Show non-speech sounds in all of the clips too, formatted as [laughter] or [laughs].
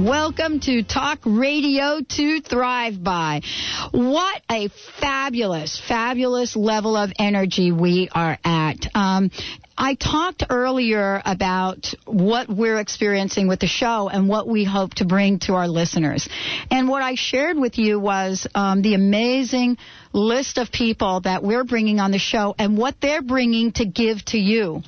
Welcome to Talk Radio to Thrive By. What a fabulous, fabulous level of energy we are at. Um, I talked earlier about what we're experiencing with the show and what we hope to bring to our listeners. And what I shared with you was um, the amazing list of people that we're bringing on the show and what they're bringing to give to you.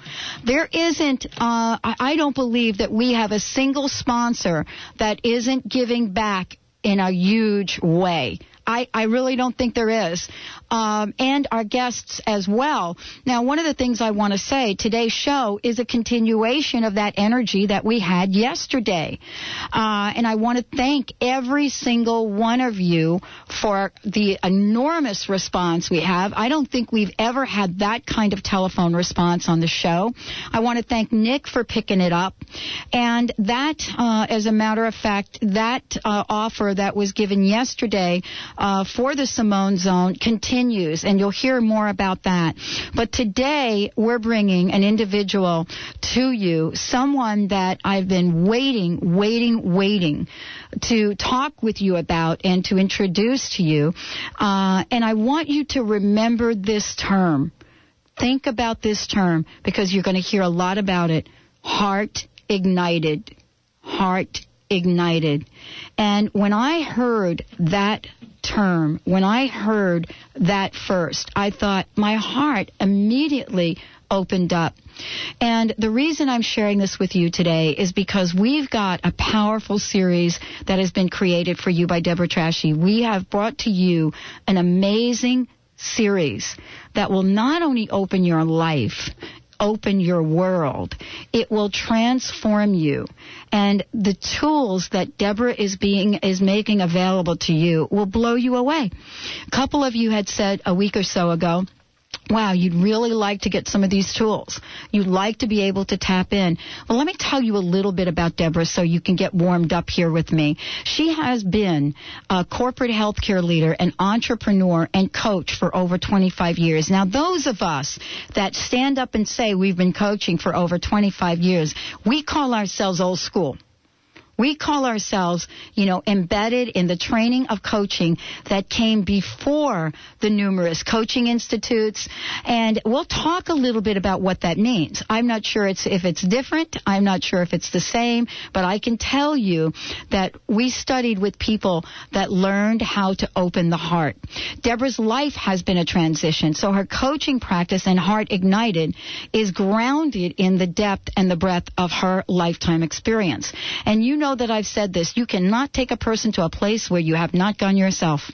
There isn't, uh, I don't believe that we have a single sponsor that isn't giving back in a huge way. I, I really don't think there is. Um, and our guests as well. Now, one of the things I want to say, today's show is a continuation of that energy that we had yesterday. Uh, and I want to thank every single one of you for the enormous response we have. I don't think we've ever had that kind of telephone response on the show. I want to thank Nick for picking it up. And that, uh, as a matter of fact, that uh, offer that was given yesterday uh, for the Simone Zone continues, and you'll hear more about that. But today, we're bringing an individual to you, someone that I've been waiting, waiting, waiting to talk with you about and to introduce to you. Uh, and I want you to remember this term. Think about this term because you're going to hear a lot about it. Heart ignited. Heart ignited. And when I heard that term, when I heard that first, I thought my heart immediately opened up. And the reason I'm sharing this with you today is because we've got a powerful series that has been created for you by Deborah Trachy. We have brought to you an amazing series that will not only open your life open your world. It will transform you. And the tools that Deborah is being is making available to you will blow you away. A couple of you had said a week or so ago wow, you'd really like to get some of these tools. You'd like to be able to tap in. Well, let me tell you a little bit about Deborah so you can get warmed up here with me. She has been a corporate healthcare leader, an entrepreneur, and coach for over 25 years. Now, those of us that stand up and say we've been coaching for over 25 years, we call ourselves old school. We call ourselves, you know, embedded in the training of coaching that came before the numerous coaching institutes. And we'll talk a little bit about what that means. I'm not sure it's, if it's different. I'm not sure if it's the same, but I can tell you that we studied with people that learned how to open the heart. Deborah's life has been a transition. So her coaching practice and Heart Ignited is grounded in the depth and the breadth of her lifetime experience. And you know that I've said this. You cannot take a person to a place where you have not gone yourself.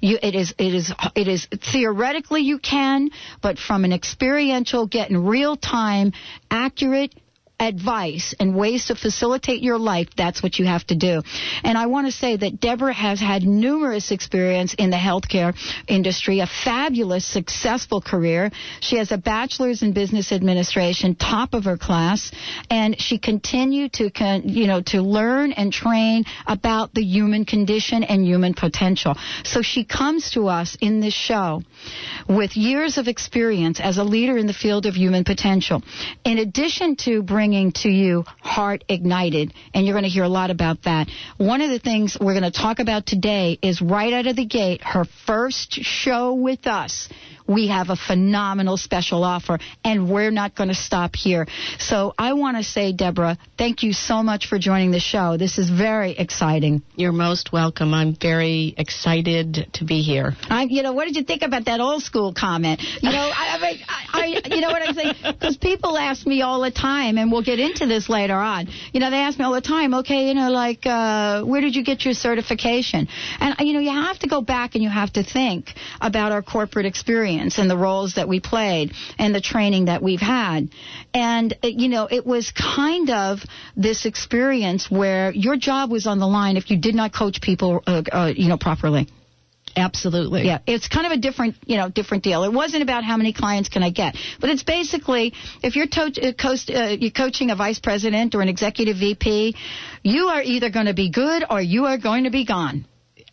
You, it is, it is, it is theoretically you can, but from an experiential, get in real time, accurate, advice and ways to facilitate your life, that's what you have to do. And I want to say that Deborah has had numerous experience in the healthcare industry, a fabulous, successful career. She has a bachelor's in business administration, top of her class, and she continued to, you know, to learn and train about the human condition and human potential. So she comes to us in this show with years of experience as a leader in the field of human potential. In addition to bringing bringing to you Heart Ignited, and you're going to hear a lot about that. One of the things we're going to talk about today is right out of the gate, her first show with us we have a phenomenal special offer, and we're not going to stop here. So I want to say, Deborah, thank you so much for joining the show. This is very exciting. You're most welcome. I'm very excited to be here. I, you know, what did you think about that old school comment? You know, I, I, I you know what I'm saying? Because people ask me all the time, and we'll get into this later on. You know, they ask me all the time, okay, you know, like, uh, where did you get your certification? And you know, you have to go back and you have to think about our corporate experience experience and the roles that we played and the training that we've had. And, uh, you know, it was kind of this experience where your job was on the line if you did not coach people, uh, uh, you know, properly. Absolutely. Yeah, it's kind of a different, you know, different deal. It wasn't about how many clients can I get, but it's basically if you're, to- uh, coast, uh, you're coaching a vice president or an executive VP, you are either going to be good or you are going to be gone.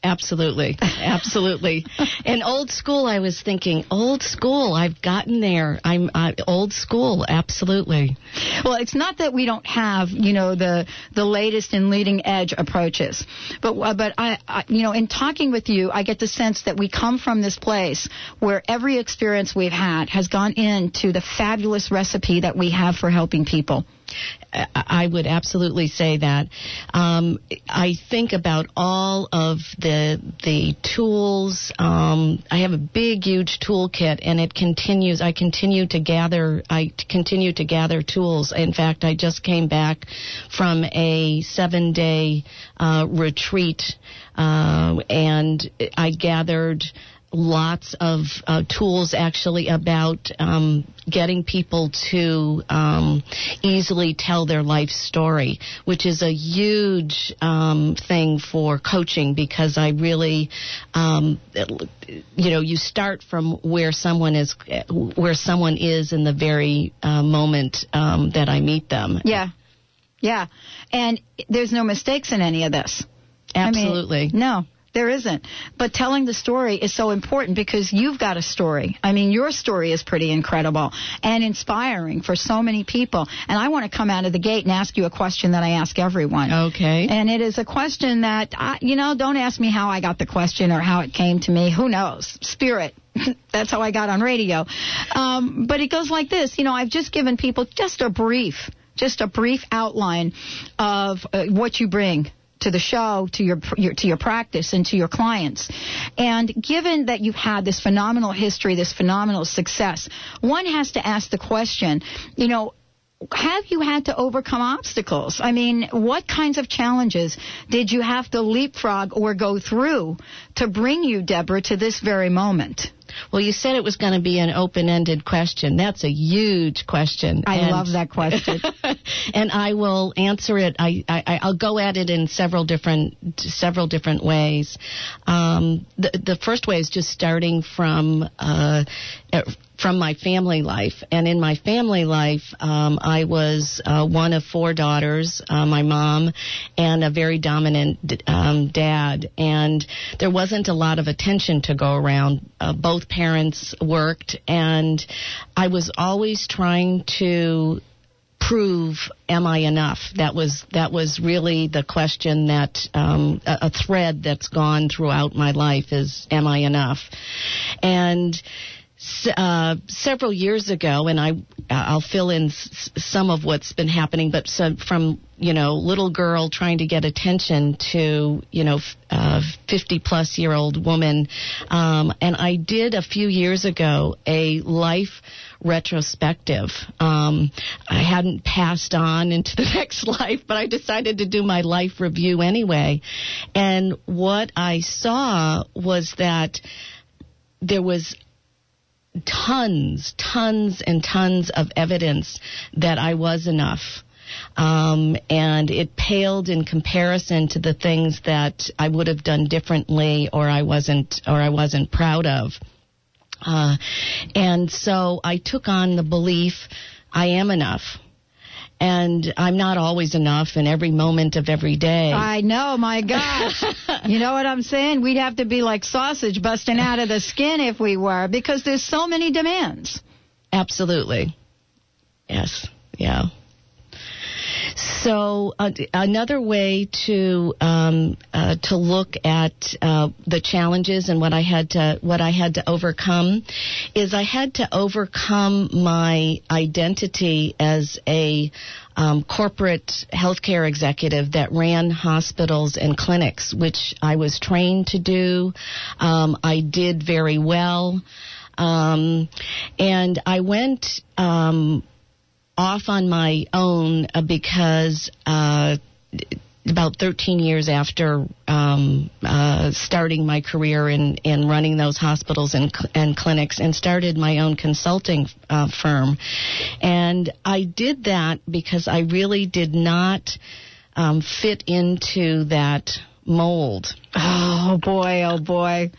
Absolutely. Absolutely. and old school, I was thinking, old school, I've gotten there. I'm uh, old school, absolutely. Well, it's not that we don't have, you know, the the latest and leading edge approaches. But uh, but I, I you know, in talking with you, I get the sense that we come from this place where every experience we've had has gone into the fabulous recipe that we have for helping people. I would absolutely say that. Um, I think about all of the the tools. Um, I have a big, huge toolkit, and it continues. I continue to gather. I continue to gather tools. In fact, I just came back from a seven day uh, retreat, uh, and I gathered lots of uh, tools actually about um, getting people to um, easily tell their life story, which is a huge um, thing for coaching because I really, um, you know, you start from where someone is, where someone is in the very uh, moment um, that I meet them. Yeah, yeah, and there's no mistakes in any of this. Absolutely. I mean, no. There isn't. But telling the story is so important because you've got a story. I mean, your story is pretty incredible and inspiring for so many people. And I want to come out of the gate and ask you a question that I ask everyone. Okay. And it is a question that, I, you know, don't ask me how I got the question or how it came to me. Who knows? Spirit. [laughs] That's how I got on radio. Um, but it goes like this. You know, I've just given people just a brief just a brief outline of uh, what you bring to the show, to your, your, to your practice, and to your clients. And given that you've had this phenomenal history, this phenomenal success, one has to ask the question, you know, have you had to overcome obstacles? I mean, what kinds of challenges did you have to leapfrog or go through to bring you, Deborah, to this very moment? Well, you said it was going to be an open-ended question. That's a huge question. I and, love that question. [laughs] and I will answer it. I, I I'll go at it in several different several different ways. Um, the the first way is just starting from uh, from my family life. And in my family life, um, I was uh, one of four daughters, uh, my mom, and a very dominant um, dad. And there wasn't a lot of attention to go around. Uh, both parents worked, and I was always trying to prove am I enough? That was that was really the question that um, a, a thread that's gone throughout my life is am I enough? And uh, several years ago, and I I'll fill in s- some of what's been happening, but some, from you know little girl trying to get attention to you know uh, 50 plus year old woman, um, and I did a few years ago a life retrospective. Um, I hadn't passed on into the [laughs] next life, but I decided to do my life review anyway, and what I saw was that there was tons, tons and tons of evidence that I was enough. Um, and it paled in comparison to the things that I would have done differently or I wasn't or I wasn't proud of. Uh, and so I took on the belief I am enough and I'm not always enough in every moment of every day. I know, my gosh. [laughs] you know what I'm saying? We'd have to be like sausage busting out of the skin if we were, because there's so many demands. Absolutely. Yes. Yeah. So uh, another way to um, uh, to look at uh, the challenges and what I had to what I had to overcome is I had to overcome my identity as a um, corporate healthcare executive that ran hospitals and clinics, which I was trained to do. Um, I did very well. Um, and I went um, off on my own uh, because uh, about 13 years after um, uh, starting my career in, in running those hospitals and, and clinics and started my own consulting uh, firm. And I did that because I really did not um, fit into that mold. Oh boy, oh boy.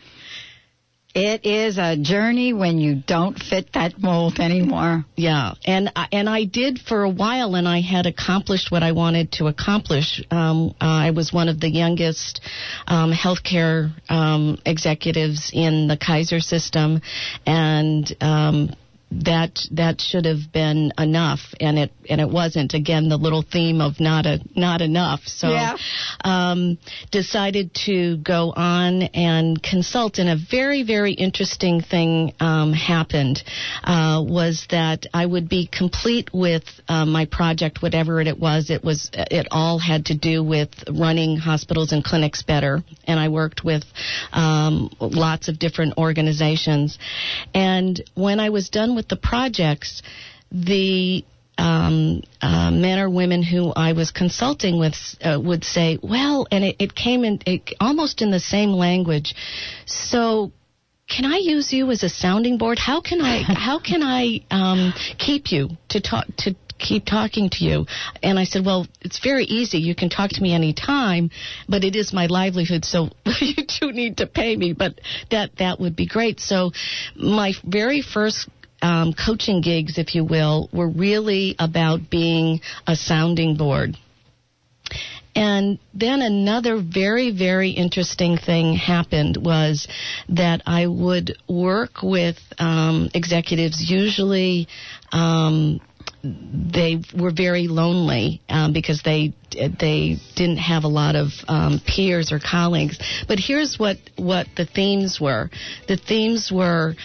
It is a journey when you don't fit that mold anymore. Yeah, and and I did for a while, and I had accomplished what I wanted to accomplish. Um, I was one of the youngest um, healthcare um, executives in the Kaiser system, and um, that that should have been enough and it and it wasn't. Again the little theme of not a not enough. So yeah. um, decided to go on and consult and a very very interesting thing um, happened uh, was that I would be complete with uh, my project whatever it was. It was it all had to do with running hospitals and clinics better and I worked with um, lots of different organizations. And when I was done with the projects, the um, uh, men or women who I was consulting with uh, would say, "Well," and it, it came in it, almost in the same language. So, can I use you as a sounding board? How can I [laughs] how can I um, keep you to talk to keep talking to you. And I said, well, it's very easy. You can talk to me anytime, but it is my livelihood, so [laughs] you do need to pay me. But that that would be great. So my very first um, coaching gigs, if you will, were really about being a sounding board. And then another very, very interesting thing happened was that I would work with um, executives, usually um, they were very lonely um, because they they didn't have a lot of um, peers or colleagues. But here's what what the themes were. The themes were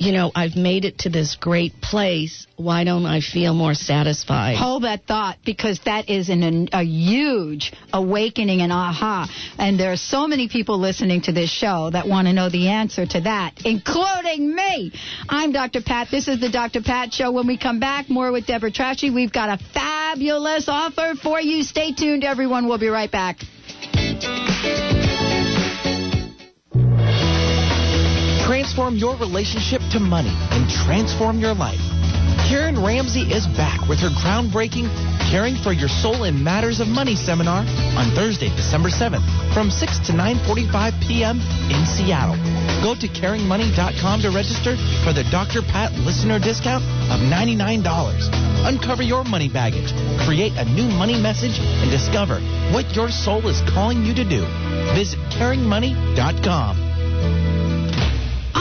you know, I've made it to this great place. Why don't I feel more satisfied? Hold that thought because that is an, a huge awakening and aha. And there are so many people listening to this show that want to know the answer to that, including me. I'm Dr. Pat. This is the Dr. Pat Show. When we come back, more with Deborah Trachy. We've got a fabulous offer for you. Stay tuned, everyone. We'll be right back. Transform your relationship to money and transform your life. Karen Ramsey is back with her groundbreaking Caring for Your Soul in Matters of Money seminar on Thursday, December 7th from 6 to 9.45 p.m. in Seattle. Go to caringmoney.com to register for the Dr. Pat listener discount of $99. Uncover your money baggage, create a new money message, and discover what your soul is calling you to do. Visit caringmoney.com.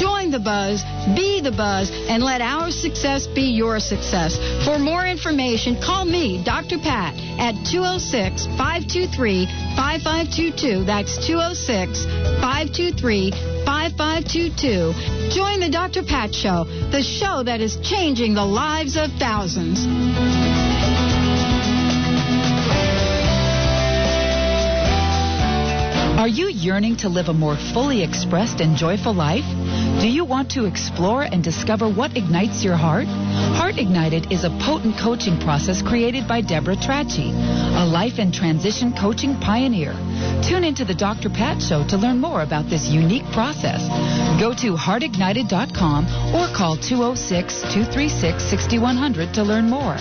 Join the buzz, be the buzz and let our success be your success. For more information, call me, Dr. Pat, at 206 523 5522. That's 206 523 5522. Join the Dr. Pat Show, the show that is changing the lives of thousands. Are you yearning to live a more fully expressed and joyful life? Do you want to explore and discover what ignites your heart? Heart Ignited is a potent coaching process created by Deborah Trachy, a life and transition coaching pioneer. Tune into the Dr. Pat Show to learn more about this unique process. Go to heartignited.com or call 206 236 6100 to learn more.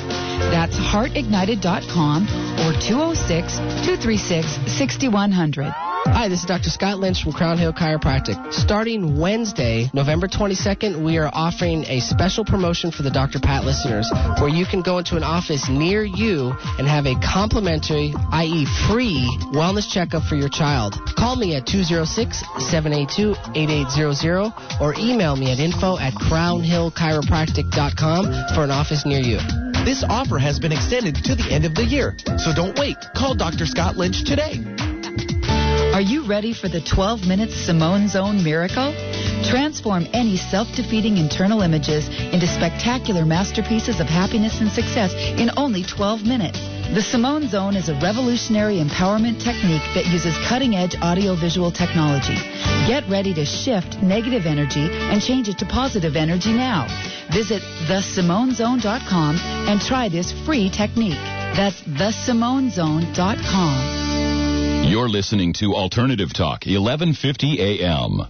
That's heartignited.com or 206 236 6100. Hi, this is Dr. Scott Lynch from Crown Hill Chiropractic. Starting Wednesday, November 22nd, we are offering a special promotion for the Dr. Pat listeners where you can go into an office near you and have a complimentary, i.e. free, wellness checkup for your child. Call me at 206-782-8800 or email me at info at crownhillchiropractic.com for an office near you. This offer has been extended to the end of the year, so don't wait. Call Dr. Scott Lynch today. Are you ready for the 12 minute Simone Zone miracle? Transform any self defeating internal images into spectacular masterpieces of happiness and success in only 12 minutes. The Simone Zone is a revolutionary empowerment technique that uses cutting edge audiovisual technology. Get ready to shift negative energy and change it to positive energy now. Visit thesimonezone.com and try this free technique. That's thesimonezone.com. You're listening to Alternative Talk, 1150 AM.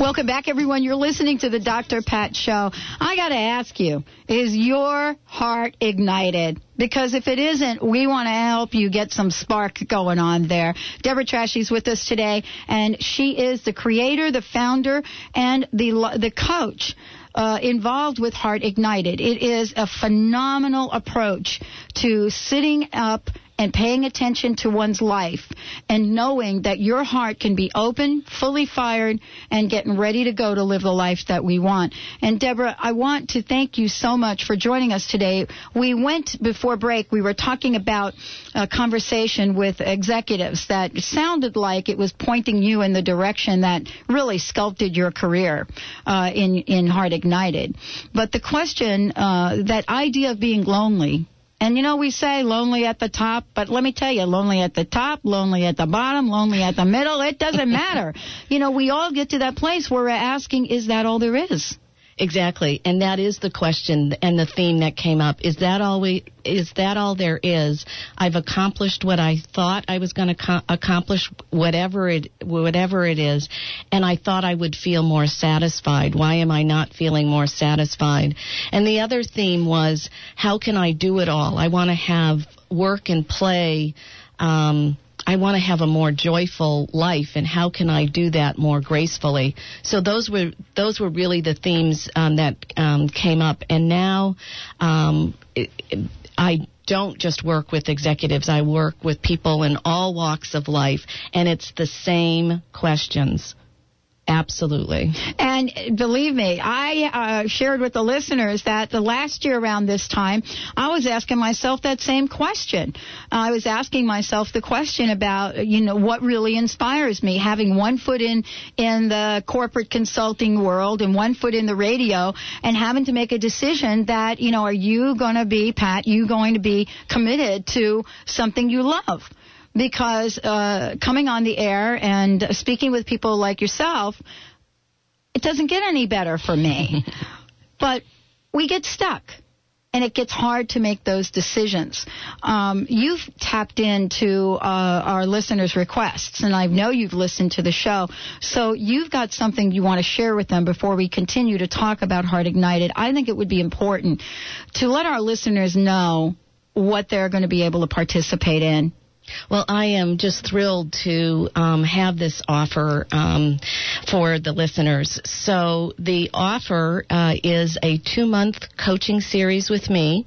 Welcome back, everyone. You're listening to the Dr. Pat Show. I got to ask you, is your heart ignited? Because if it isn't, we want to help you get some spark going on there. Deborah Trachy's with us today, and she is the creator, the founder, and the the coach uh, involved with Heart Ignited. It is a phenomenal approach to sitting up and paying attention to one's life and knowing that your heart can be open, fully fired, and getting ready to go to live the life that we want. And Deborah, I want to thank you so much for joining us today. We went before break, we were talking about a conversation with executives that sounded like it was pointing you in the direction that really sculpted your career uh, in, in Heart Ignited. But the question, uh, that idea of being lonely, and you know, we say lonely at the top, but let me tell you, lonely at the top, lonely at the bottom, lonely at the middle, it doesn't matter. [laughs] you know, we all get to that place where we're asking, is that all there is? Exactly, and that is the question and the theme that came up. Is that all we? Is that all there is? I've accomplished what I thought I was going to co- accomplish, whatever it whatever it is, and I thought I would feel more satisfied. Why am I not feeling more satisfied? And the other theme was, how can I do it all? I want to have work and play. Um, I want to have a more joyful life, and how can I do that more gracefully? So those were those were really the themes um, that um, came up, and now um, it, I don't just work with executives. I work with people in all walks of life, and it's the same questions. Absolutely. And believe me, I uh, shared with the listeners that the last year around this time, I was asking myself that same question. I was asking myself the question about, you know, what really inspires me, having one foot in in the corporate consulting world and one foot in the radio, and having to make a decision that, you know, are you going to be, Pat, you going to be committed to something you love? Because uh, coming on the air and speaking with people like yourself, it doesn't get any better for me. [laughs] but we get stuck. And it gets hard to make those decisions. Um, you've tapped into uh, our listeners' requests, and I know you've listened to the show. So you've got something you want to share with them before we continue to talk about Heart Ignited. I think it would be important to let our listeners know what they're going to be able to participate in. Well, I am just thrilled to um, have this offer um, for the listeners. So the offer uh, is a two-month coaching series with me,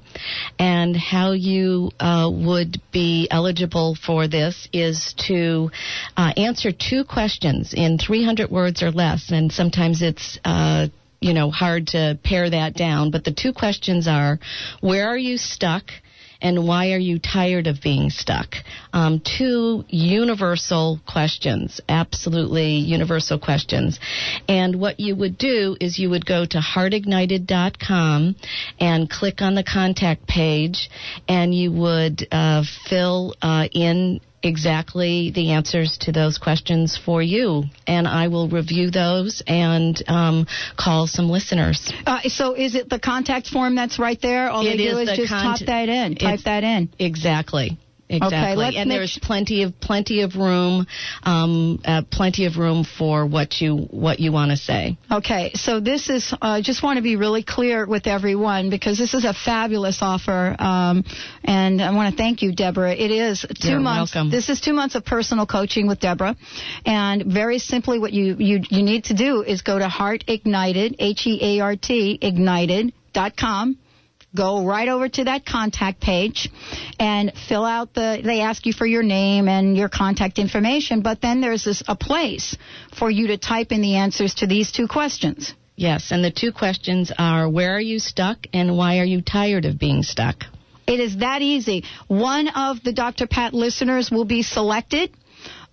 and how you uh, would be eligible for this is to uh, answer two questions in 300 words or less, and sometimes it's uh, you know hard to pare that down. But the two questions are: Where are you stuck? And why are you tired of being stuck? Um, two universal questions, absolutely universal questions. And what you would do is you would go to heartignited.com and click on the contact page, and you would uh, fill uh, in exactly the answers to those questions for you, and I will review those and um, call some listeners. Uh, so is it the contact form that's right there? All It they do is just cont- type that in. Type that in. Exactly. Exactly, let's and there's plenty of plenty of room, um, uh, plenty of room for what you what you want to say. Okay, so this is uh, just want to be really clear with everyone because this is a fabulous offer, um, and I want to thank you, Deborah. It is 2 You're months. welcome. This is two months of personal coaching with Deborah, and very simply, what you you you need to do is go to Heart Ignited, H E A R T Ignited dot com. Go right over to that contact page and fill out the. They ask you for your name and your contact information, but then there's this a place for you to type in the answers to these two questions. Yes, and the two questions are: Where are you stuck, and why are you tired of being stuck? It is that easy. One of the Dr. Pat listeners will be selected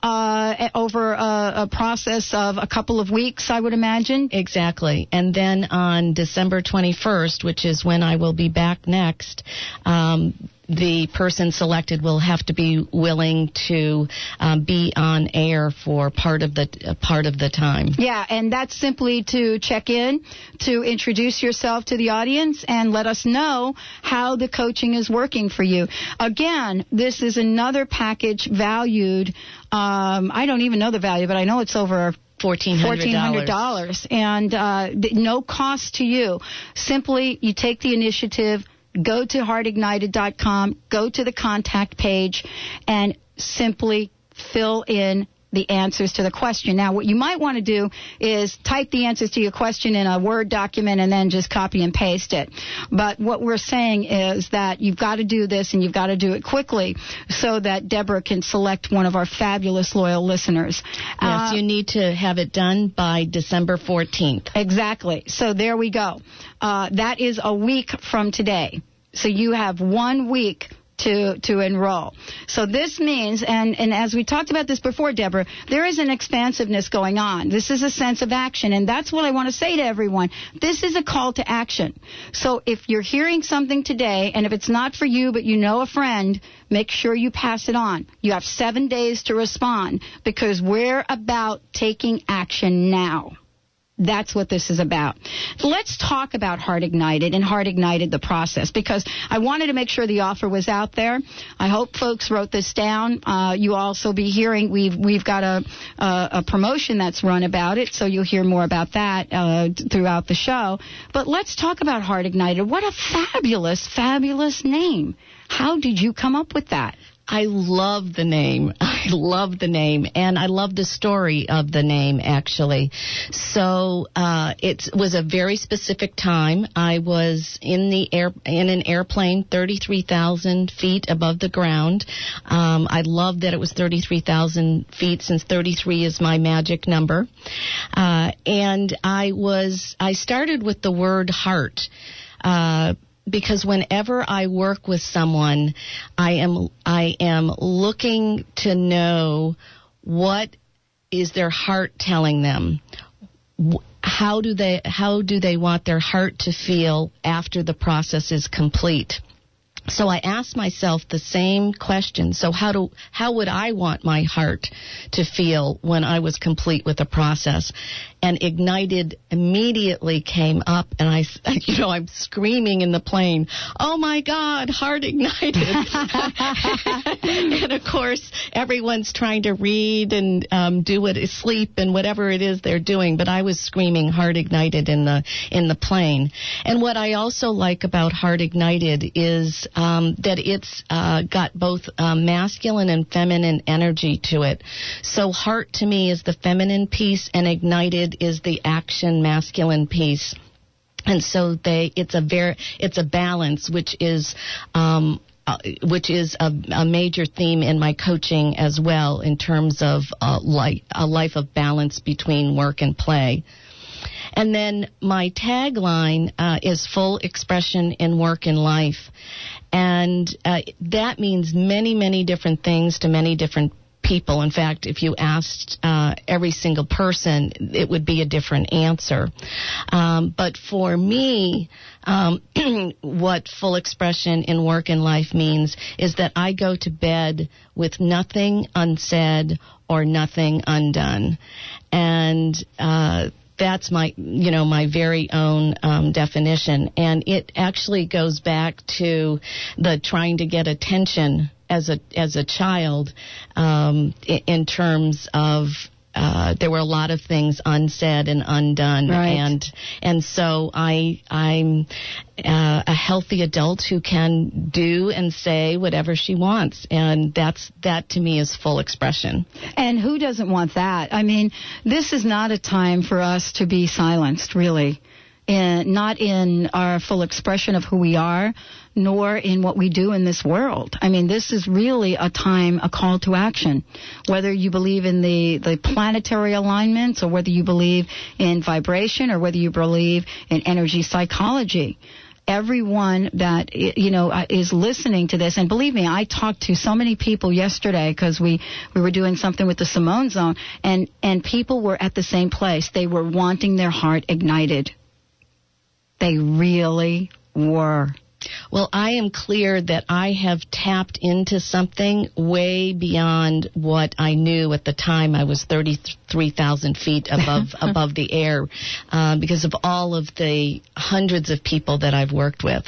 uh, over a, a process of a couple of weeks, I would imagine. Exactly. And then on December 21st, which is when I will be back next, um, the person selected will have to be willing to um, be on air for part of the uh, part of the time. Yeah, and that's simply to check in, to introduce yourself to the audience, and let us know how the coaching is working for you. Again, this is another package valued. Um, I don't even know the value, but I know it's over Fourteen hundred dollars. $1,400. and uh, no cost to you. Simply, you take the initiative. Go to heartignited.com, go to the contact page, and simply fill in the answers to the question. Now, what you might want to do is type the answers to your question in a Word document and then just copy and paste it. But what we're saying is that you've got to do this and you've got to do it quickly so that Deborah can select one of our fabulous loyal listeners. Yes, Uh, you need to have it done by December 14th. Exactly. So there we go. Uh, that is a week from today. So you have one week to to enroll. So this means, and and as we talked about this before, Deborah, there is an expansiveness going on. This is a sense of action, and that's what I want to say to everyone. This is a call to action. So if you're hearing something today, and if it's not for you, but you know a friend, make sure you pass it on. You have seven days to respond because we're about taking action now. That's what this is about. Let's talk about Heart Ignited and Heart Ignited the process because I wanted to make sure the offer was out there. I hope folks wrote this down. Uh, you also be hearing we've we've got a, a a promotion that's run about it, so you'll hear more about that uh, throughout the show. But let's talk about Heart Ignited. What a fabulous, fabulous name! How did you come up with that? I love the name. [laughs] I love the name, and I love the story of the name actually. So uh, it was a very specific time. I was in the air in an airplane, thirty three thousand feet above the ground. Um, I love that it was thirty three thousand feet, since thirty three is my magic number. Uh, and I was I started with the word heart. Uh, because whenever I work with someone, I am I am looking to know what is their heart telling them. How do they how do they want their heart to feel after the process is complete? So I asked myself the same question. So how do how would I want my heart to feel when I was complete with the process? And ignited immediately came up, and I, [laughs] you know, I'm screaming in the plane, "Oh my God, heart ignited!" [laughs] and of course, everyone's trying to read and um, do what is sleep and whatever it is they're doing. But I was screaming heart ignited in the in the plane. And what I also like about heart ignited is um, that it's uh, got both um, masculine and feminine energy to it. So heart to me is the feminine piece, and ignited is the action masculine piece and so they it's a very it's a balance which is um uh, which is a, a major theme in my coaching as well in terms of uh, life, a life of balance between work and play. And then my tagline uh, is full expression in work and life. And uh, that means many, many different things to many different people. In fact, if you asked uh, every single person, it would be a different answer. Um, but for me, um, [clears throat] what full expression in work and life means is that I go to bed with nothing unsaid or nothing undone. And uh, that's my you know my very own um, definition. And it actually goes back to the trying to get attention as a as a child um, in terms of uh, there were a lot of things unsaid and undone, right. and and so I I'm uh, a healthy adult who can do and say whatever she wants, and that's that to me is full expression. And who doesn't want that? I mean, this is not a time for us to be silenced, really. In, not in our full expression of who we are, nor in what we do in this world. I mean, this is really a time, a call to action. Whether you believe in the, the planetary alignments or whether you believe in vibration or whether you believe in energy psychology everyone that you know uh, is listening to this and believe me i talked to so many people yesterday because we we were doing something with the simone zone and and people were at the same place they were wanting their heart ignited they really were well, I am clear that I have tapped into something way beyond what I knew at the time I was 33,000 feet above [laughs] above the air uh, because of all of the hundreds of people that I've worked with.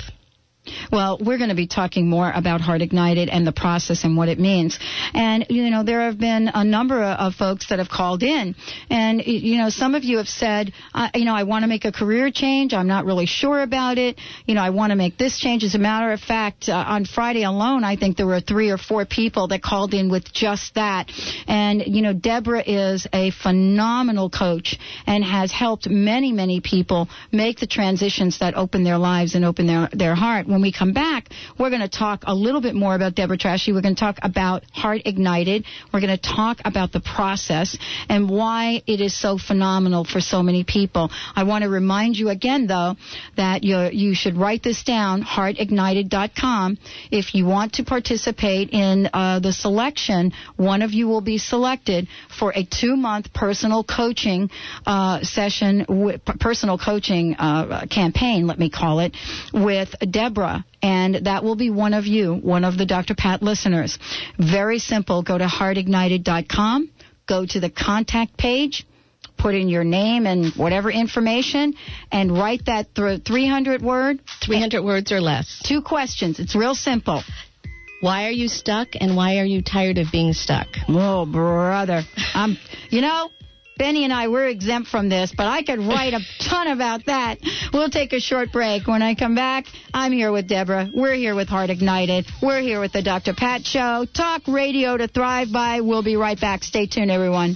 Well, we're going to be talking more about Heart Ignited and the process and what it means. And, you know, there have been a number of folks that have called in. And, you know, some of you have said, uh, you know, I want to make a career change. I'm not really sure about it. You know, I want to make this change. As a matter of fact, uh, on Friday alone, I think there were three or four people that called in with just that. And, you know, Deborah is a phenomenal coach and has helped many, many people make the transitions that open their lives and open their, their heart when we come back, we're going to talk a little bit more about Deborah Trachy. We're going to talk about Heart Ignited. We're going to talk about the process and why it is so phenomenal for so many people. I want to remind you again, though, that you you should write this down, heartignited.com. If you want to participate in uh, the selection, one of you will be selected for a two-month personal coaching uh, session, w- personal coaching uh, campaign, let me call it, with Deborah and that will be one of you, one of the Dr. Pat listeners. Very simple. Go to heartignited.com, go to the contact page, put in your name and whatever information, and write that through 300 word. 300 words or less. Two questions. It's real simple. Why are you stuck and why are you tired of being stuck? Oh, brother. I'm, you know, Benny and I, we're exempt from this, but I could write a [laughs] ton about that. We'll take a short break. When I come back, I'm here with Deborah. We're here with Heart Ignited. We're here with the Dr. Pat Show. Talk radio to thrive by. We'll be right back. Stay tuned, everyone.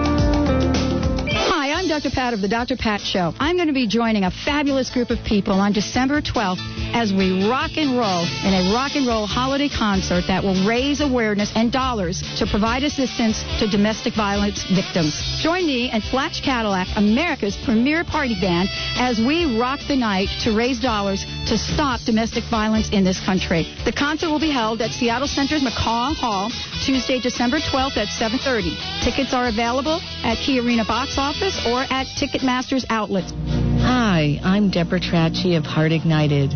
Dr. Pat of the Dr. Pat Show. I'm going to be joining a fabulous group of people on December 12th as we rock and roll in a rock and roll holiday concert that will raise awareness and dollars to provide assistance to domestic violence victims. Join me and Flash Cadillac, America's premier party band, as we rock the night to raise dollars to stop domestic violence in this country. The concert will be held at Seattle Center's McCaw Hall Tuesday, December 12th at 7:30. Tickets are available at Key Arena box office or at Ticketmaster's outlets. Hi, I'm Deborah Trachy of Heart Ignited.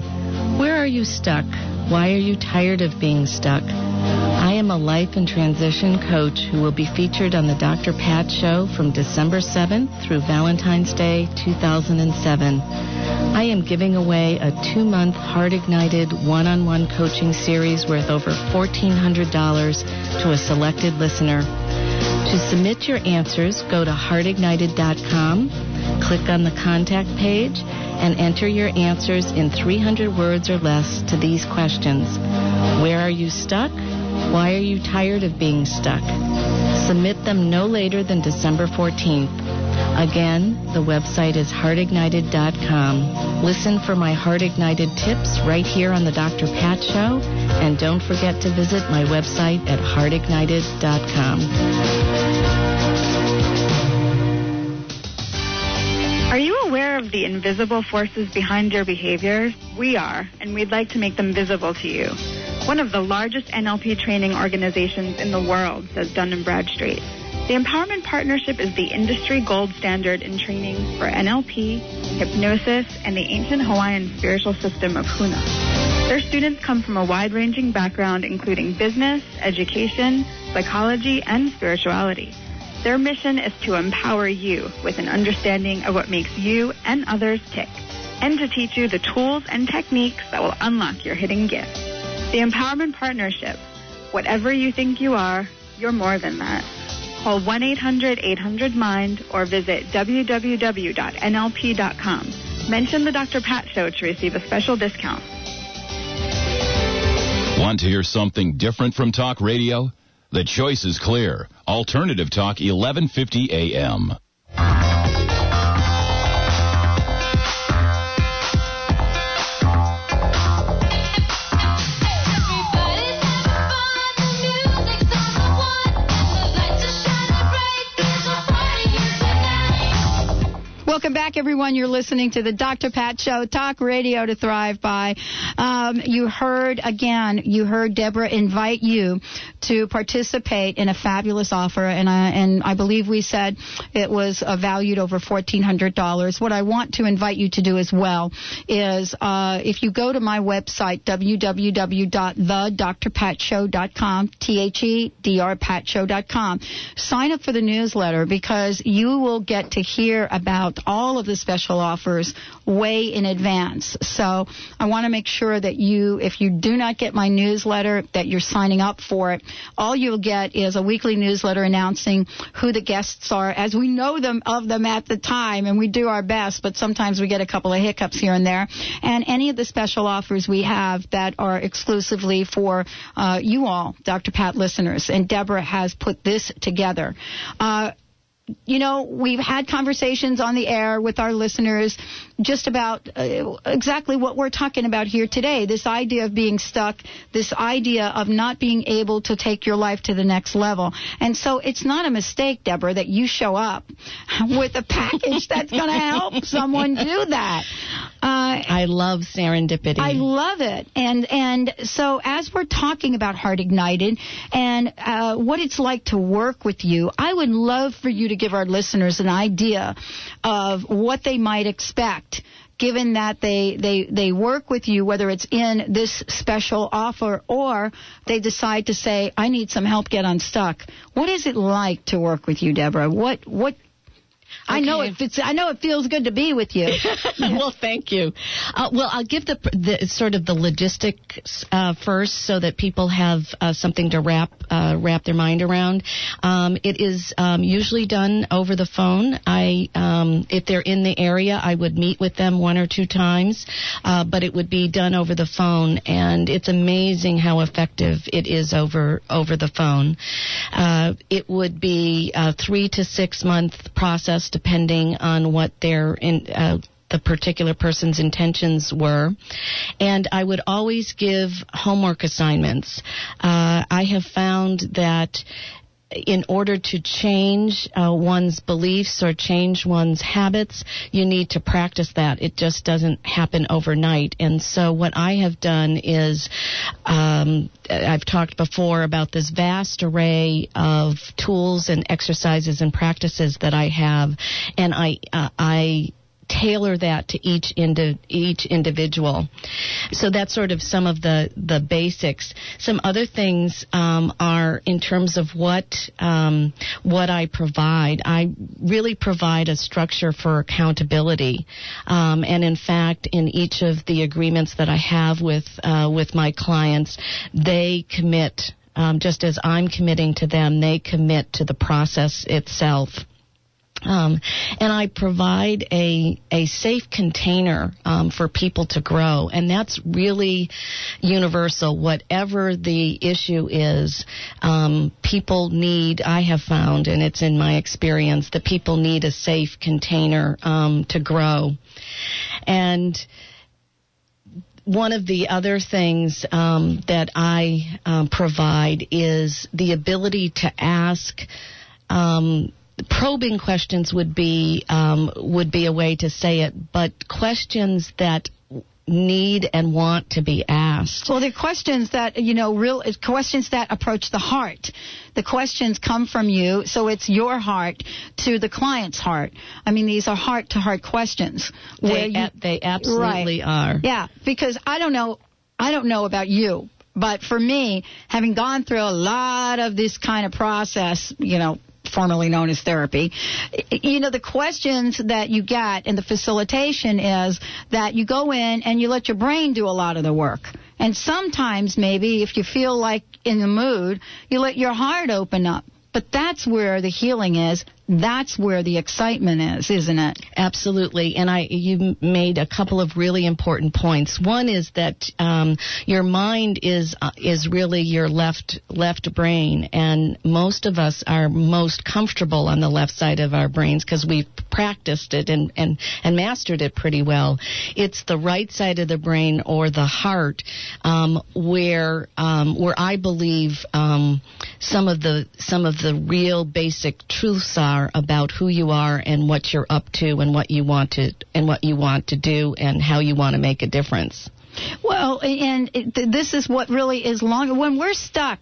Where are you stuck? Why are you tired of being stuck? I am a life and transition coach who will be featured on the Dr. Pat Show from December 7th through Valentine's Day 2007. I am giving away a two month Heart Ignited one on one coaching series worth over $1,400 to a selected listener. To submit your answers, go to heartignited.com, click on the contact page, and enter your answers in 300 words or less to these questions Where are you stuck? Why are you tired of being stuck? Submit them no later than December 14th. Again, the website is heartignited.com. Listen for my Heart Ignited tips right here on the Dr. Pat Show. And don't forget to visit my website at heartignited.com. Are you aware of the invisible forces behind your behavior? We are, and we'd like to make them visible to you. One of the largest NLP training organizations in the world, says Dun & Bradstreet. The Empowerment Partnership is the industry gold standard in training for NLP, hypnosis, and the ancient Hawaiian spiritual system of Huna. Their students come from a wide-ranging background including business, education, psychology, and spirituality. Their mission is to empower you with an understanding of what makes you and others tick, and to teach you the tools and techniques that will unlock your hidden gifts. The Empowerment Partnership. Whatever you think you are, you're more than that. Call 1-800-800-MIND or visit www.nlp.com. Mention the Dr. Pat Show to receive a special discount. Want to hear something different from talk radio? The choice is clear. Alternative Talk 1150 AM. Back, everyone. You're listening to the Dr. Pat Show, talk radio to thrive by. Um, you heard, again, you heard Deborah invite you to participate in a fabulous offer, and I, and I believe we said it was uh, valued over $1,400. What I want to invite you to do as well is uh, if you go to my website, www.thedrpatshow.com, T-H-E-D-R patshow.com, sign up for the newsletter because you will get to hear about all of the special offers way in advance. So I want to make sure that you, if you do not get my newsletter, that you're signing up for it. All you'll get is a weekly newsletter announcing who the guests are as we know them of them at the time and we do our best, but sometimes we get a couple of hiccups here and there. And any of the special offers we have that are exclusively for uh, you all, Dr. Pat listeners. And Deborah has put this together. Uh, you know, we've had conversations on the air with our listeners just about uh, exactly what we're talking about here today. This idea of being stuck, this idea of not being able to take your life to the next level. And so it's not a mistake, Deborah, that you show up [laughs] with a package that's going to help someone do that. Uh, I love serendipity. I love it. And and so as we're talking about Heart Ignited and uh, what it's like to work with you, I would love for you to give our listeners an idea of what they might expect given that they, they, they work with you, whether it's in this special offer or they decide to say, I need some help get unstuck. What is it like to work with you, Deborah? What, what I know it fits, I know it feels good to be with you. [laughs] well, thank you. Uh, well, I'll give the, the sort of the logistics uh, first, so that people have uh, something to wrap uh, wrap their mind around. Um, it is um, usually done over the phone. I, um, if they're in the area, I would meet with them one or two times, uh, but it would be done over the phone, and it's amazing how effective it is over over the phone. Uh, it would be a three to six month process depending on what their in, uh, the particular person's intentions were. And I would always give homework assignments. Uh, I have found that in order to change uh, one's beliefs or change one's habits, you need to practice that. It just doesn't happen overnight. And so, what I have done is, um, I've talked before about this vast array of tools and exercises and practices that I have, and I uh, I tailor that to each indi- each individual. So that's sort of some of the the basics. Some other things um, are in terms of what um, what I provide. I really provide a structure for accountability, um, and in fact, in each of the agreements that I have with uh, with my clients, they commit. Um, just as I'm committing to them, they commit to the process itself. Um, and I provide a a safe container um, for people to grow, and that's really universal. Whatever the issue is, um, people need. I have found, and it's in my experience, that people need a safe container um, to grow, and one of the other things um, that I um, provide is the ability to ask. Um, probing questions would be um, would be a way to say it, but questions that need and want to be asked. Well, they're questions that, you know, real questions that approach the heart. The questions come from you, so it's your heart to the client's heart. I mean, these are heart to heart questions. They, you, they absolutely right. are. Yeah, because I don't know, I don't know about you, but for me, having gone through a lot of this kind of process, you know, formerly known as therapy, you know, the questions that you get in the facilitation is that you go in and you let your brain do a lot of the work. And sometimes maybe if you feel like in the mood, you let your heart open up. But that's where the healing is. That's where the excitement is, isn't it? Absolutely, and I you made a couple of really important points. One is that um, your mind is uh, is really your left left brain, and most of us are most comfortable on the left side of our brains because we've practiced it and, and and mastered it pretty well. It's the right side of the brain or the heart um, where um, where I believe um, some of the some of the real basic truths are about who you are and what you're up to and what you want to and what you want to do and how you want to make a difference. Well, and it, this is what really is long. When we're stuck,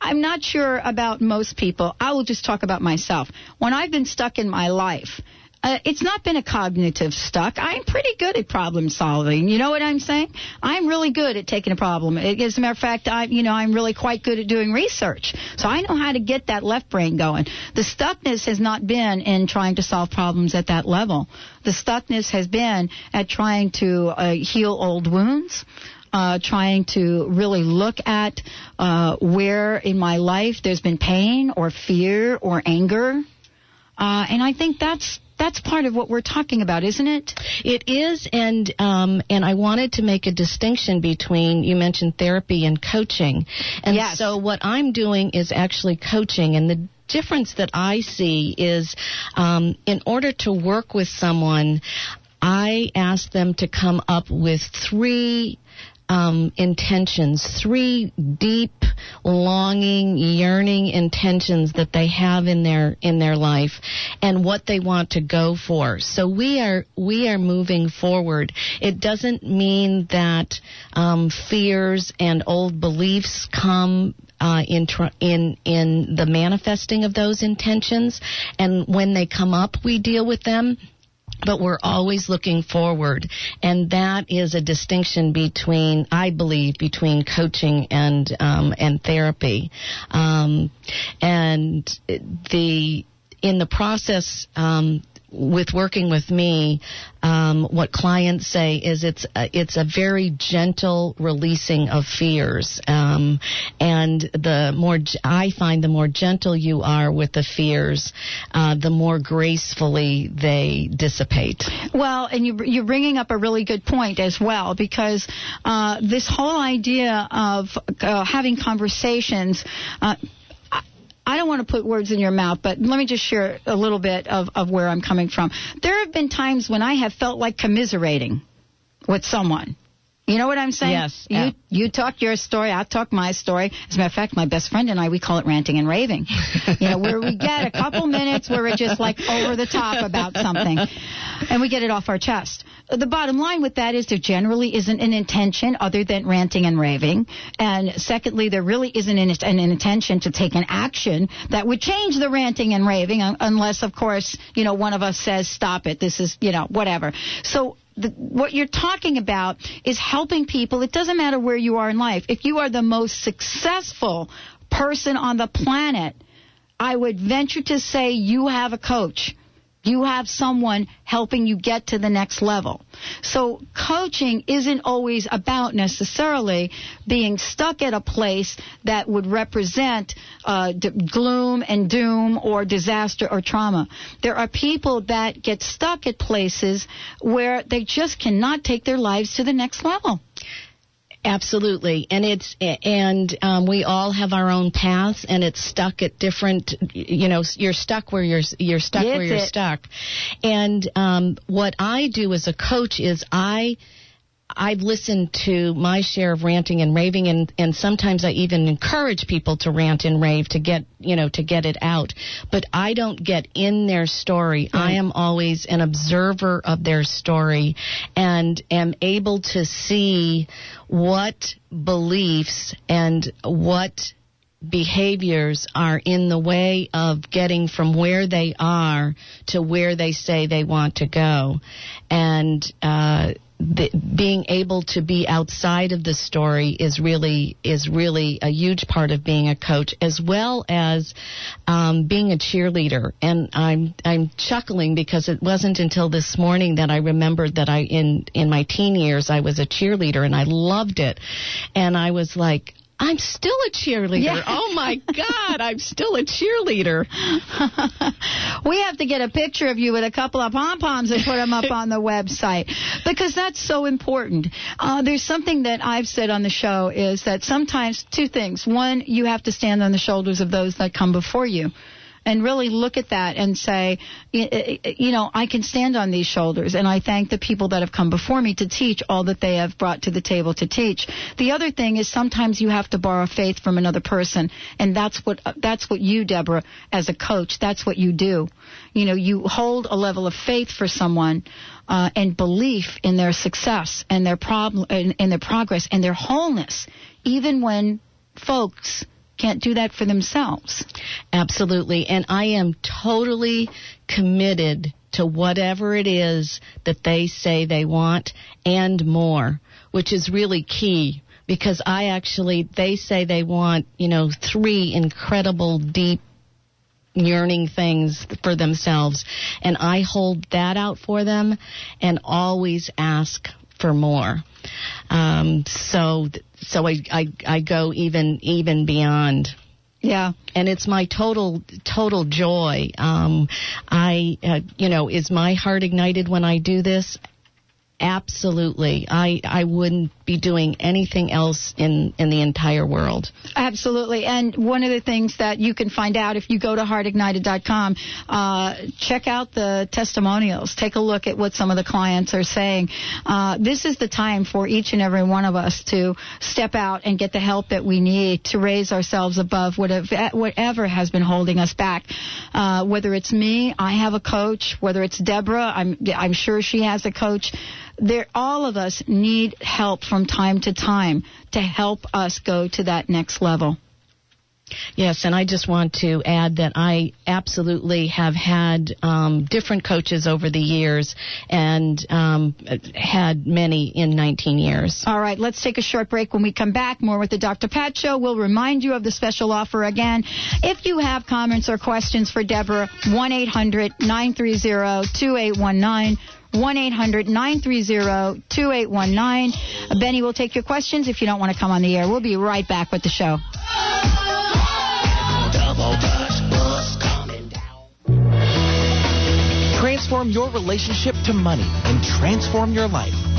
I'm not sure about most people. I will just talk about myself. When I've been stuck in my life, uh, it's not been a cognitive stuck. I'm pretty good at problem solving. You know what I'm saying? I'm really good at taking a problem. As a matter of fact, I, you know, I'm really quite good at doing research. So I know how to get that left brain going. The stuckness has not been in trying to solve problems at that level. The stuckness has been at trying to uh, heal old wounds. Uh, trying to really look at uh, where in my life there's been pain or fear or anger. Uh, and I think that's that's part of what we're talking about, isn't it? It is, and um, and I wanted to make a distinction between you mentioned therapy and coaching, and Yes. so what I'm doing is actually coaching, and the difference that I see is, um, in order to work with someone, I ask them to come up with three um, intentions, three deep, longing, yearning intentions that they have in their in their life, and what they want to go for. So we are we are moving forward. It doesn't mean that um, fears and old beliefs come uh, in tr- in in the manifesting of those intentions, and when they come up, we deal with them but we're always looking forward. And that is a distinction between i believe between coaching and um, and therapy. Um, and the in the process um, with working with me, um, what clients say is it's a, it's a very gentle releasing of fears, um, and the more I find the more gentle you are with the fears, uh, the more gracefully they dissipate. Well, and you, you're bringing up a really good point as well because uh, this whole idea of uh, having conversations. I don't want to put words in your mouth, but let me just share a little bit of, of where I'm coming from. There have been times when I have felt like commiserating with someone. You know what I'm saying? Yes, You yeah. you talk your story, I talk my story. As a matter of fact, my best friend and I we call it ranting and raving. [laughs] you know, where we get a couple minutes where we're just like over the top about something. and we get it off our chest. The bottom line with that is there generally isn't an intention other than ranting and raving. And secondly, there really isn't an, an intention to take an action that would change the ranting and raving unless, of course, you know, one of us says, stop it. This is, you know, whatever. So the, what you're talking about is helping people. It doesn't matter where you are in life. If you are the most successful person on the planet, I would venture to say you have a coach. You have someone helping you get to the next level. So coaching isn't always about necessarily being stuck at a place that would represent uh, d- gloom and doom or disaster or trauma. There are people that get stuck at places where they just cannot take their lives to the next level. Absolutely, and it's and um, we all have our own paths, and it's stuck at different. You know, you're stuck where you're you're stuck where you're it. stuck. And um, what I do as a coach is I I've listened to my share of ranting and raving, and, and sometimes I even encourage people to rant and rave to get you know to get it out. But I don't get in their story. Right. I am always an observer of their story, and am able to see what beliefs and what behaviors are in the way of getting from where they are to where they say they want to go, and. Uh, the, being able to be outside of the story is really is really a huge part of being a coach, as well as um, being a cheerleader. And I'm I'm chuckling because it wasn't until this morning that I remembered that I in in my teen years I was a cheerleader and I loved it, and I was like, I'm still a cheerleader. Yeah. Oh my God, I'm still a cheerleader. [laughs] we have to get a picture of you with a couple of pom poms and put them up on the website because that's so important. Uh, there's something that I've said on the show is that sometimes two things. One, you have to stand on the shoulders of those that come before you and really look at that and say, you know, I can stand on these shoulders, and I thank the people that have come before me to teach all that they have brought to the table to teach. The other thing is sometimes you have to borrow faith from another person, and that's what that's what you, Deborah, as a coach, that's what you do. You know, you hold a level of faith for someone. Uh, and belief in their success and their problem and, and their progress and their wholeness, even when folks can't do that for themselves. Absolutely. And I am totally committed to whatever it is that they say they want and more, which is really key because I actually, they say they want, you know, three incredible, deep, yearning things for themselves. And I hold that out for them and always ask for more. Um, so so I, I I go even even beyond. Yeah. And it's my total total joy. Um, I uh, you know is my heart ignited when I do this? Absolutely. I, I wouldn't be doing anything else in, in the entire world. Absolutely. And one of the things that you can find out if you go to heartignited.com, uh, check out the testimonials. Take a look at what some of the clients are saying. Uh, this is the time for each and every one of us to step out and get the help that we need to raise ourselves above whatever, has been holding us back. Uh, whether it's me, I have a coach. Whether it's Deborah, I'm, I'm sure she has a coach there all of us need help from time to time to help us go to that next level. Yes, and I just want to add that I absolutely have had um, different coaches over the years and um, had many in 19 years. All right, let's take a short break. When we come back, more with the Dr. Pat Show. We'll remind you of the special offer again. If you have comments or questions for Deborah, 1 800 930 2819. 1 800 930 2819. Benny will take your questions if you don't want to come on the air. We'll be right back with the show. Transform your relationship to money and transform your life.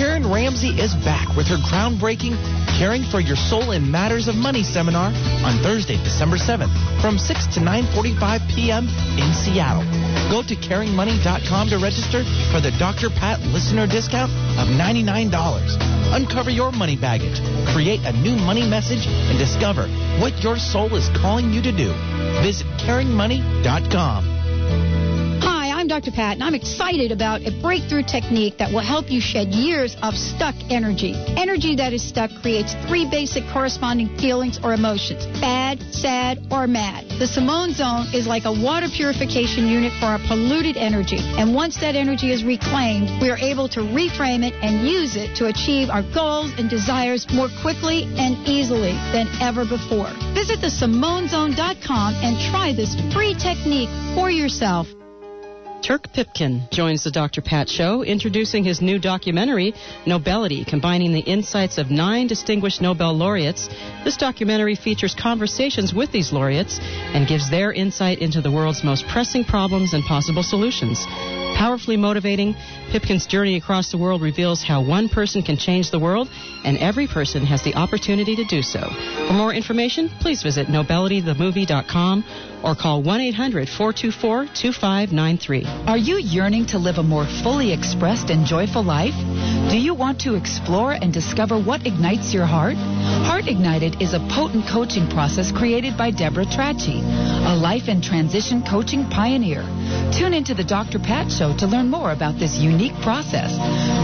Karen Ramsey is back with her groundbreaking Caring for Your Soul in Matters of Money seminar on Thursday, December 7th from 6 to 9.45 p.m. in Seattle. Go to caringmoney.com to register for the Dr. Pat listener discount of $99. Uncover your money baggage, create a new money message, and discover what your soul is calling you to do. Visit caringmoney.com. Dr. Pat, and I'm excited about a breakthrough technique that will help you shed years of stuck energy. Energy that is stuck creates three basic corresponding feelings or emotions bad, sad, or mad. The Simone Zone is like a water purification unit for our polluted energy. And once that energy is reclaimed, we are able to reframe it and use it to achieve our goals and desires more quickly and easily than ever before. Visit thesimonezone.com and try this free technique for yourself. Turk Pipkin joins the Dr. Pat Show, introducing his new documentary, Nobelity, combining the insights of nine distinguished Nobel laureates. This documentary features conversations with these laureates and gives their insight into the world's most pressing problems and possible solutions. Powerfully motivating, Pipkin's journey across the world reveals how one person can change the world, and every person has the opportunity to do so. For more information, please visit nobelitythemovie.com or call 1 800 424 2593. Are you yearning to live a more fully expressed and joyful life? Do you want to explore and discover what ignites your heart? Heart Ignited is a potent coaching process created by Deborah Trachy, a life and transition coaching pioneer. Tune into the Dr. Pat Show to learn more about this unique process.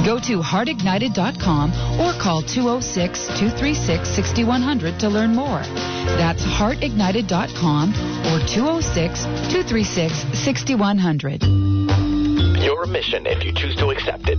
Go to heartignited.com or call 206 236 6100 to learn more. That's heartignited.com or 206 236 6100. Your mission, if you choose to accept it,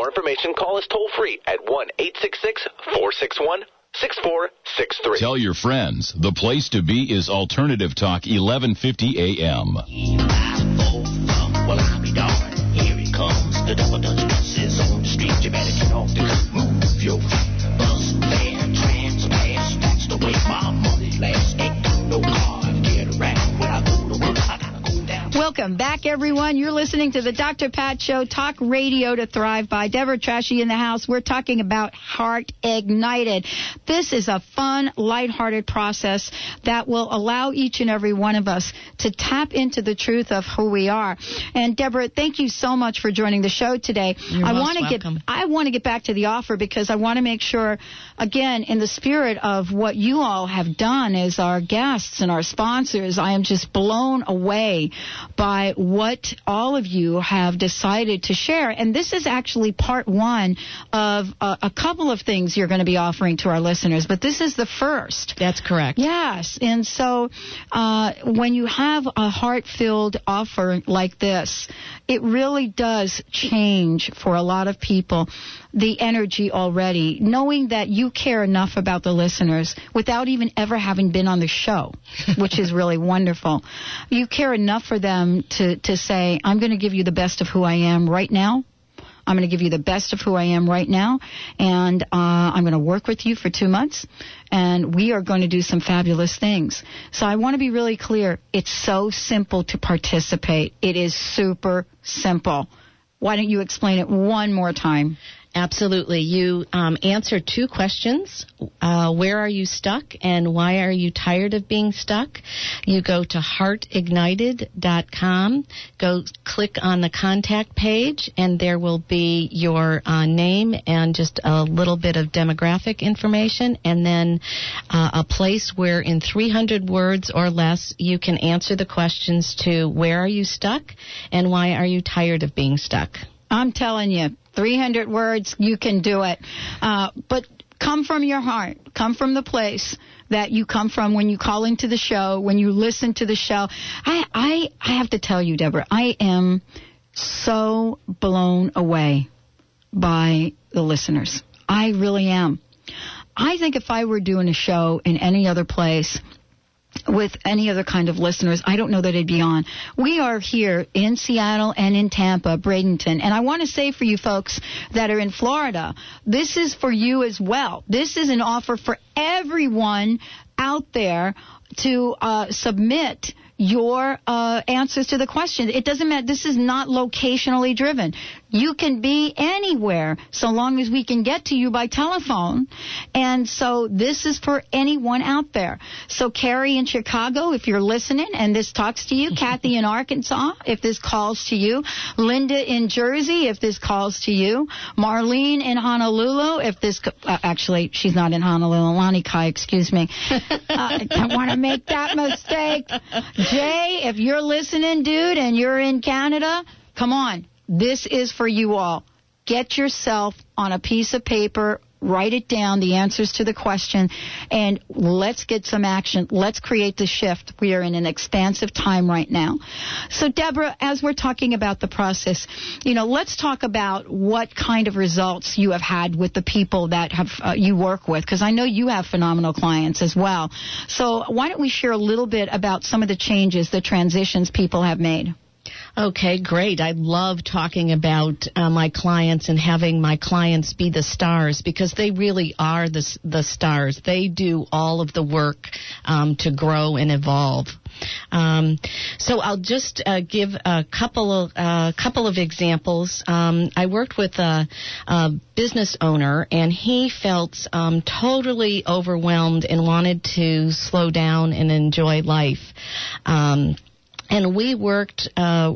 More information, call us toll free at 1 866 461 6463. Tell your friends the place to be is Alternative Talk 1150 AM. Back, everyone. You're listening to the Dr. Pat Show, talk radio to thrive by Deborah Trachy in the house. We're talking about Heart Ignited. This is a fun, lighthearted process that will allow each and every one of us to tap into the truth of who we are. And Deborah, thank you so much for joining the show today. You're I want to get. I want to get back to the offer because I want to make sure, again, in the spirit of what you all have done as our guests and our sponsors, I am just blown away by what all of you have decided to share. And this is actually part one of a, a couple of things you're going to be offering to our listeners, but this is the first. That's correct. Yes, and so uh, when you have a heart-filled offer like this, it really does change for a lot of people the energy already, knowing that you care enough about the listeners without even ever having been on the show, [laughs] which is really wonderful. You care enough for them to to say, "I'm going to give you the best of who I am right now." I'm going to give you the best of who I am right now, and uh, I'm going to work with you for two months, and we are going to do some fabulous things. So I want to be really clear. It's so simple to participate. It is super simple. Why don't you explain it one more time? Absolutely. You um, answer two questions. Uh, where are you stuck and why are you tired of being stuck? You go to heartignited.com, go click on the contact page, and there will be your uh, name and just a little bit of demographic information, and then uh, a place where in 300 words or less you can answer the questions to where are you stuck and why are you tired of being stuck. I'm telling you, 300 words, you can do it. Uh, but come from your heart. Come from the place that you come from when you call into the show, when you listen to the show. I, I, I have to tell you, Deborah, I am so blown away by the listeners. I really am. I think if I were doing a show in any other place, with any other kind of listeners, I don't know that it'd be on. We are here in Seattle and in Tampa, Bradenton, and I want to say for you folks that are in Florida, this is for you as well. This is an offer for everyone out there to uh, submit your uh, answers to the question. It doesn't matter. This is not locationally driven. You can be anywhere so long as we can get to you by telephone. And so this is for anyone out there. So Carrie in Chicago, if you're listening and this talks to you, [laughs] Kathy in Arkansas, if this calls to you, Linda in Jersey, if this calls to you, Marlene in Honolulu, if this, uh, actually, she's not in Honolulu, Lanikai, excuse me. [laughs] uh, I don't want to make that mistake. Jay, if you're listening, dude, and you're in Canada, come on. This is for you all. Get yourself on a piece of paper, write it down, the answers to the question, and let's get some action. Let's create the shift. We are in an expansive time right now. So, Deborah, as we're talking about the process, you know, let's talk about what kind of results you have had with the people that have uh, you work with, because I know you have phenomenal clients as well. So, why don't we share a little bit about some of the changes, the transitions people have made? Okay, great. I love talking about uh, my clients and having my clients be the stars because they really are the the stars. They do all of the work um, to grow and evolve. Um, so I'll just uh, give a couple of uh, couple of examples. Um, I worked with a, a, business owner, and he felt um, totally overwhelmed and wanted to slow down and enjoy life. And we worked uh,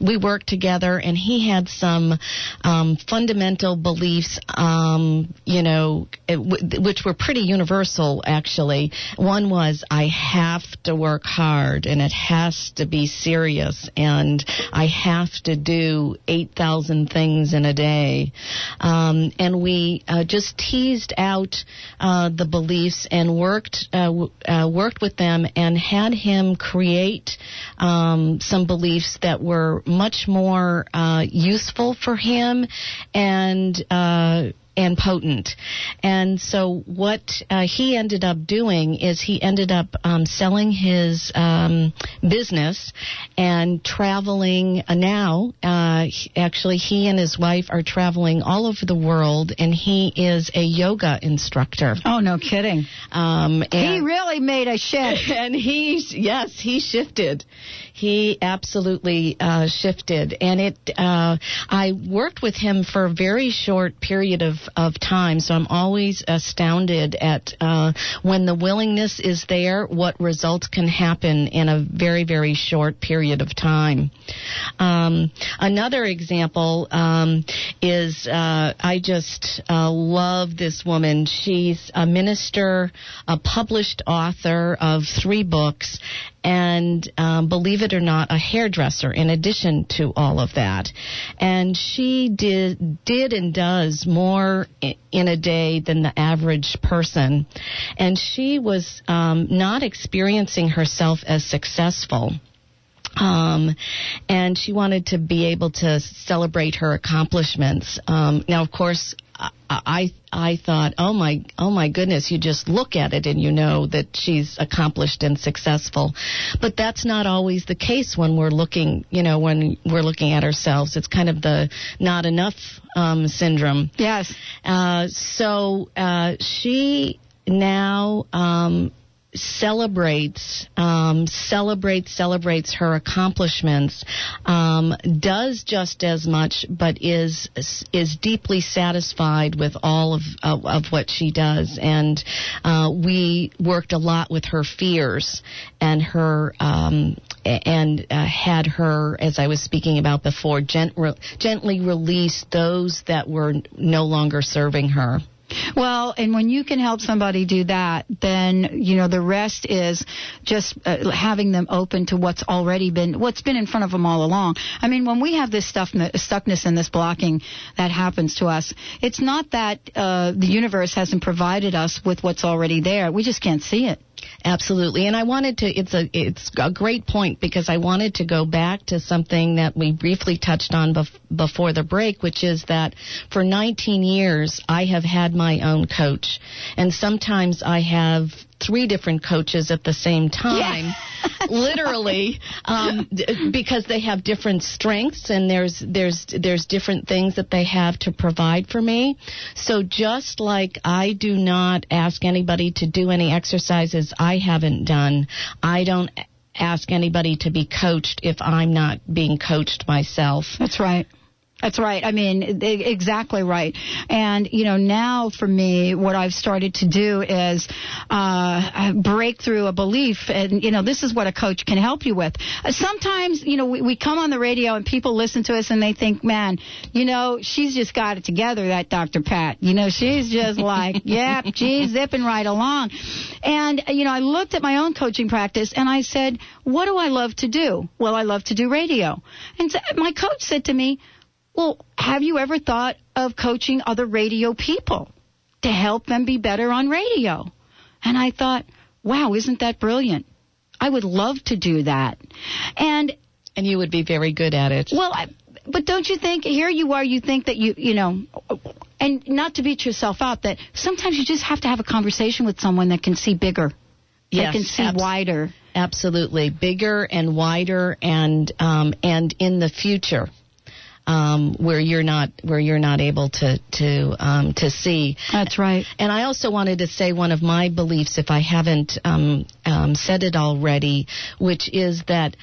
we worked together and he had some um, fundamental beliefs um, you know which were pretty universal actually. One was i have to work hard and it has to be serious and i have to do 8000 things in a day. Um, and we uh, just teased out uh, the beliefs and worked uh, w- uh, worked with them and had him create um, some beliefs that were much more uh, useful for him and uh, and potent. And so what uh, he ended up doing is he ended up um, selling his um, business and traveling uh, now. Uh, actually, he and his wife are traveling all over the world, and he is a yoga instructor. Oh, no kidding. Um, he really made a shift. [laughs] And he, yes, he shifted. He absolutely uh, shifted, and it. Uh, I worked with him for a very short period of of time, so I'm always astounded at uh, when the willingness is there, what results can happen in a very very short period of time. Um, another example um, is uh, I just uh, love this woman. She's a minister, a published author of three books, and um, believe it or not, a hairdresser in addition to all of that. And she did did and does more in a day than the average person, and she was um, not experiencing herself as successful. Um, and she wanted to be able to celebrate her accomplishments. Um, now, of course, I I thought, oh my oh my goodness, you just look at it and you know that she's accomplished and successful. But that's not always the case when we're looking, you know, when we're looking at ourselves. It's kind of the not enough um, syndrome. Yes. Uh, so uh, she now um, celebrates, um, celebrates, celebrates her accomplishments, um, does just as much, but is is deeply satisfied with all of of, of what she does. And uh, we worked a lot with her fears and her um, and uh, had her, as I was speaking about before, gent- gently release those that were no longer serving her. Well, and when you can help somebody do that, then you know the rest is just uh, having them open to what's already been what's been in front of them all along. I mean, when we have this stuff stuckness and this blocking that happens to us, it's not that uh, the universe hasn't provided us with what's already there. We just can't see it. Absolutely, and I wanted to. It's a it's a great point because I wanted to go back to something that we briefly touched on bef- before the break, which is that for 19 years I have had my own coach, and sometimes I have three different coaches at the same time. [laughs] literally um, d- because they have different strengths and there's there's there's different things that they have to provide for me so just like I do not ask anybody to do any exercises I haven't done I don't ask anybody to be coached if I'm not being coached myself That's right. That's right. I mean, exactly right. And, you know, now for me, what I've started to do is uh, break through a belief. And, you know, this is what a coach can help you with. Sometimes, you know, we, we come on the radio and people listen to us and they think, man, you know, she's just got it together, that Dr. Pat. You know, she's just [laughs] like, yep, she's zipping right along. And, you know, I looked at my own coaching practice and I said, what do I love to do? Well, I love to do radio. And so my coach said to me, well, have you ever thought of coaching other radio people to help them be better on radio? And I thought, wow, isn't that brilliant? I would love to do that. And and you would be very good at it well, I, but don't you think here you are? You think that you you know, and not to beat yourself up. That sometimes you just have to have a conversation with someone that can see bigger, Yes, that can see abs- wider. Absolutely, bigger and wider, and um, and in the future, um, where you're not where you're not able to to um, to see. That's right. And I also wanted to say one of my beliefs, if I haven't um, um, said it already, which is that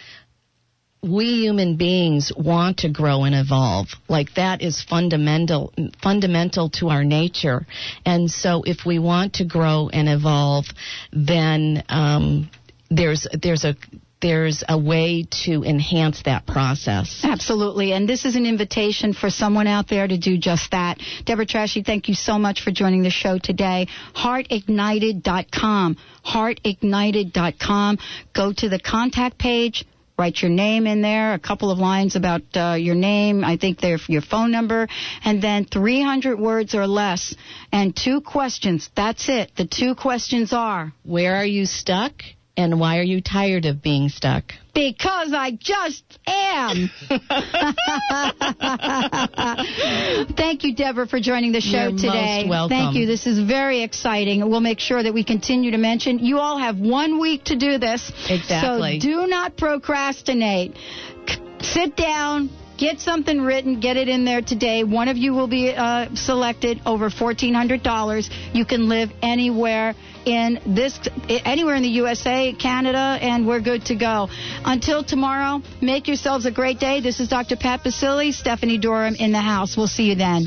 we human beings want to grow and evolve. Like that is fundamental fundamental to our nature. And so if we want to grow and evolve, then um, there's there's a there's a way to enhance that process. Absolutely. And this is an invitation for someone out there to do just that. Deborah Trachy, thank you so much for joining the show today. Heartignited.com. Heartignited.com. Go to the contact page. Write your name in there, a couple of lines about uh, your name, I think they're your phone number, and then 300 words or less, and two questions. That's it. The two questions are Where are you stuck? And why are you tired of being stuck? Because I just am. [laughs] Thank you, Deborah, for joining the show You're today. welcome. Thank you. This is very exciting. We'll make sure that we continue to mention. You all have one week to do this. Exactly. So do not procrastinate. Sit down. Get something written, get it in there today. One of you will be uh, selected over $1,400. You can live anywhere in this, anywhere in the USA, Canada, and we're good to go. Until tomorrow, make yourselves a great day. This is Dr. Pat Baccili, Stephanie Durham in the house. We'll see you then.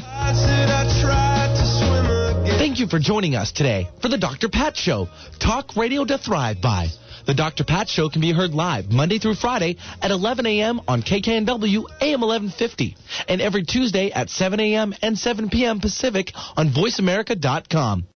Thank you for joining us today for the Dr. Pat Show. Talk radio to thrive by. The Dr. Pat Show can be heard live Monday through Friday at 11 a.m. on KKNW AM 1150 and every Tuesday at 7 a.m. and 7 p.m. Pacific on VoiceAmerica.com.